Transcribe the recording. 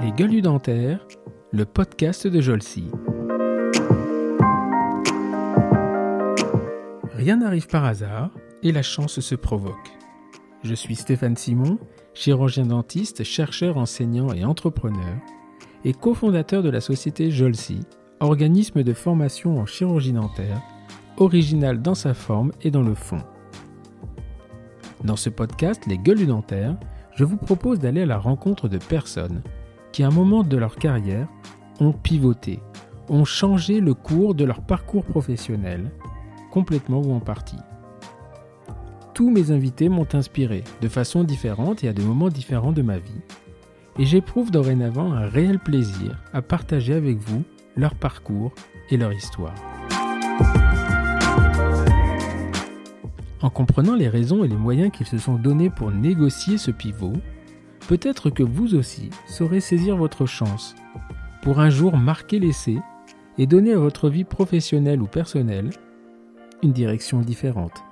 Les gueules dentaires, le podcast de Jolcy. Rien n'arrive par hasard et la chance se provoque. Je suis Stéphane Simon, chirurgien dentiste, chercheur, enseignant et entrepreneur, et cofondateur de la société Jolcy, organisme de formation en chirurgie dentaire, original dans sa forme et dans le fond. Dans ce podcast, Les Gueules dentaires, je vous propose d'aller à la rencontre de personnes qui, à un moment de leur carrière, ont pivoté, ont changé le cours de leur parcours professionnel, complètement ou en partie. Tous mes invités m'ont inspiré de façon différente et à des moments différents de ma vie, et j'éprouve dorénavant un réel plaisir à partager avec vous leur parcours et leur histoire. En comprenant les raisons et les moyens qu'ils se sont donnés pour négocier ce pivot, peut-être que vous aussi saurez saisir votre chance pour un jour marquer l'essai et donner à votre vie professionnelle ou personnelle une direction différente.